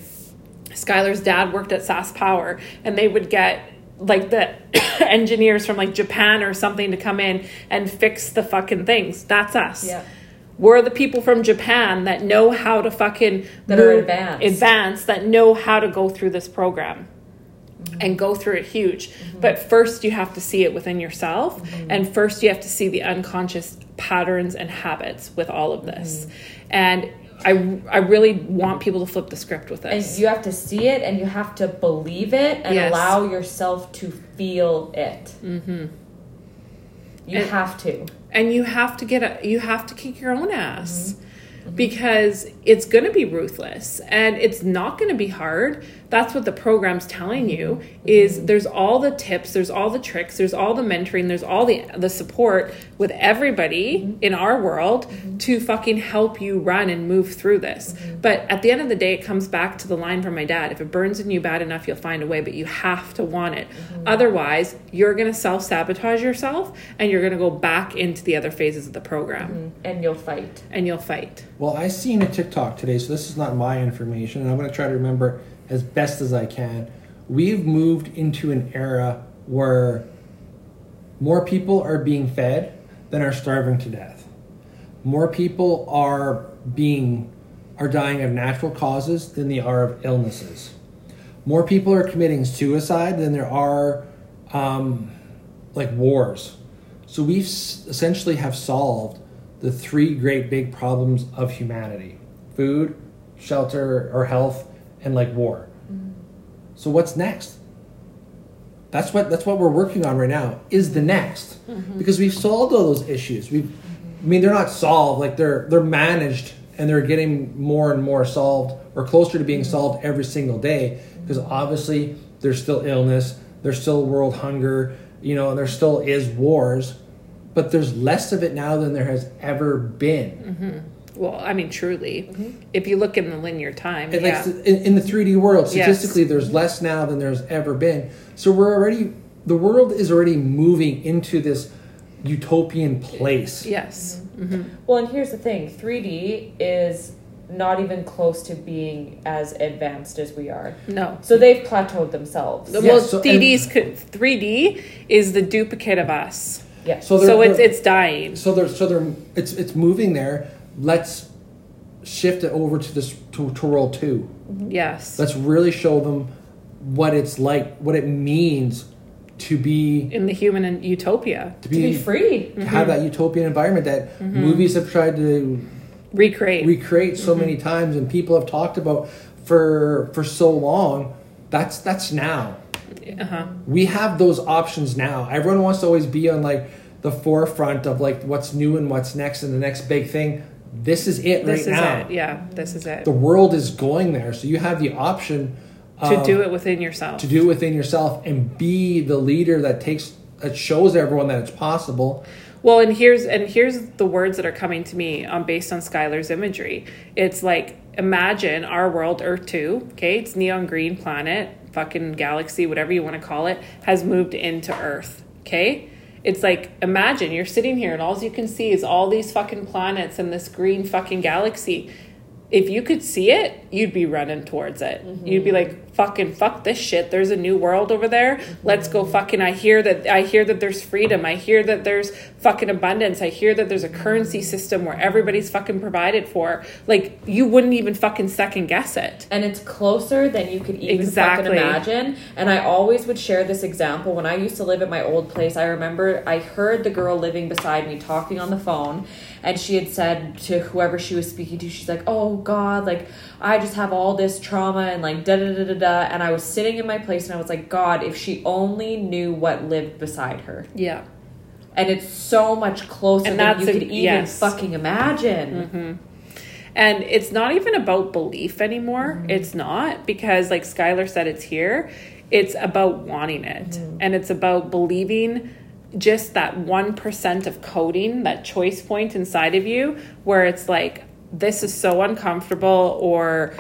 Skylar's dad worked at SaskPower, and they would get like the *coughs* engineers from like Japan or something to come in and fix the fucking things. That's us. Yeah. We're the people from Japan that know how to fucking That are advanced. advanced, that know how to go through this program Mm-hmm. and go through it huge. But first, you have to see it within yourself, Mm-hmm. and first, you have to see the unconscious patterns and habits with all of this. Mm-hmm. And I, I really want people to flip the script with And you have to see it and you have to believe it and Yes. allow yourself to feel it. Mm-hmm. You And- have to. and you have to get a you have to kick your own ass because it's going to be ruthless and it's not going to be hard that's what the program's telling you is there's all the tips there's all the tricks there's all the mentoring there's all the the support with everybody in our world to fucking help you run and move through this. But at the end of the day it comes back to the line from my dad. If it burns in you bad enough you'll find a way but you have to want it. Otherwise you're going to self-sabotage yourself and you're going to go back into the other phases of the program. Mm-hmm. And you'll fight. and you'll fight. Well, I seen a TikTok today, so this is not my information, and I'm going to try to remember it as best as I can. We've moved into an era where more people are being fed than are starving to death. More people are being are dying of natural causes than they are of illnesses. More people are committing suicide than there are um, like wars. So we've essentially have solved the three great big problems of humanity: food, shelter, or health, and like war. So what's next? That's what that's what we're working on right now. Is the next mm-hmm. because we've solved all those issues. We've, I mean, they're not solved like they're they're managed and they're getting more and more solved or closer to being solved every single day because obviously there's still illness, there's still world hunger, you know, and there still is wars, but there's less of it now than there has ever been. Mm-hmm. Well i mean truly mm-hmm. if you look in the linear time It yeah. likes in, in the 3D world, Yes. statistically, there's less now than there's ever been. So we're already, the world is already moving into this utopian place. yes mm-hmm. Mm-hmm. Well, and here's the thing 3D is not even close to being as advanced as we are. no So they've plateaued themselves. well Yes, so- 3d's could 3d is the duplicate of us Yeah. So, so, it's it's dying so they're so they're it's it's moving there. Let's shift it over to this to, to world two. Mm-hmm. yes. Let's really show them what it's like, what it means to be in the human and utopia. To to be be, free. to have that mm-hmm. utopian environment that mm-hmm. movies have tried to recreate. recreate so many times and people have talked about for for so long that's that's now. Uh-huh. we have those options now. Everyone wants to always be on like the forefront of like what's new and what's next and the next big thing this is it this right is now it yeah this is it the world is going there so you have the option to do it within yourself. to do it within yourself and be the leader that takes that shows everyone that it's possible. Well, and here's and here's the words that are coming to me um, based on Skylar's imagery. It's like imagine our world, Earth Two. Okay, it's neon green planet, fucking galaxy, whatever you want to call it, has moved into Earth. Okay, it's like imagine you're sitting here and all you can see is all these fucking planets and this green fucking galaxy. If you could see it, you'd be running towards it. Mm-hmm. You'd be like, "Fucking fuck this shit." There's a new world over there. Mm-hmm. Let's go fucking. I hear that. I hear that there's freedom. I hear that there's fucking abundance. I hear that there's a currency system where everybody's fucking provided for. Like you wouldn't even fucking second guess it. and it's closer than you could even Exactly. fucking imagine. And I always would share this example when I used to live at my old place. I remember I heard the girl living beside me talking on the phone, and she had said to whoever she was speaking to, she's like, "Oh God, like I just have all this trauma and like da da da da da." And I was sitting in my place and I was like, "God, if she only knew what lived beside her." Yeah. And it's so much closer And than you a- could even yes. fucking imagine. Mm-hmm. And it's not even about belief anymore. Mm-hmm. It's not because, like Skylar said, it's here. It's about wanting it. Mm-hmm. And it's about believing just that 1% of coding, that choice point inside of you, where it's like, this is so uncomfortable or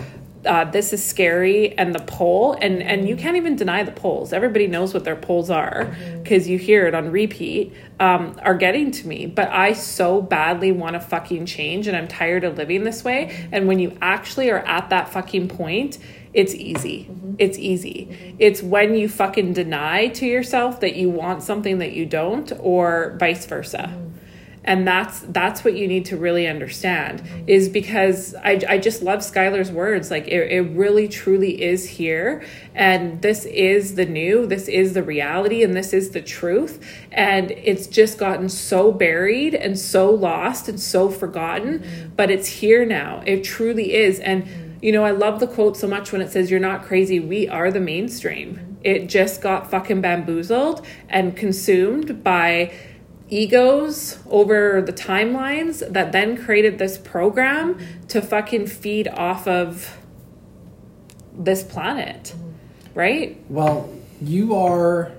uh, this is scary and the pull and and you can't even deny the polls everybody knows what their polls are because you hear it on repeat um, are getting to me. But i so badly want to fucking change and i'm tired of living this way. And when you actually are at that fucking point it's easy. Mm-hmm. It's easy. Mm-hmm. It's when you fucking deny to yourself that you want something that you don't or vice versa. Mm-hmm. And that's that's what you need to really understand is because I, I just love skylar's words. Like it, it really truly is here. And this is the new this is the reality and this is the truth. And it's just gotten so buried and so lost and so forgotten. But it's here now. It truly is. And you know i love the quote so much when it says you're not crazy we are the mainstream. It just got fucking bamboozled and consumed by egos over the timelines that then created this program to fucking feed off of this planet right? Well, you are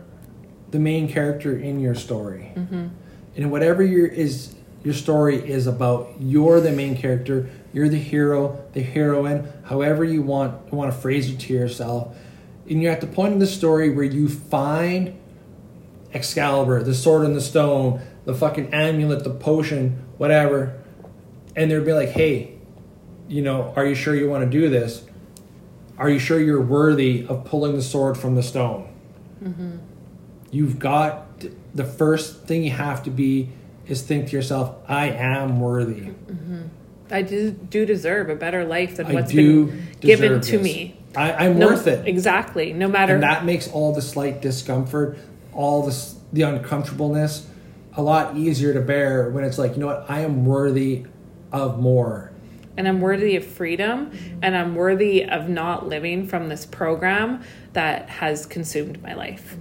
the main character in your story, mm-hmm. and whatever your is your story is about, you're the main character. You're the hero, the heroine, however you want want to phrase it to yourself. And you're at the point in the story where you find Excalibur, the sword and the stone, the fucking amulet, the potion, whatever, and they'd be like, "Hey, you know, are you sure you want to do this? Are you sure you're worthy of pulling the sword from the stone? Mm-hmm. You've got the first thing you have to be is think to yourself, I am worthy. Mm-hmm. i do, do deserve a better life than I what's been given to this. me I, I'm No- worth it. exactly no matter And that makes all the slight discomfort, all this the uncomfortableness a lot easier to bear when it's like, you know what, I am worthy of more. and I'm worthy of freedom and I'm worthy of not living from this program that has consumed my life.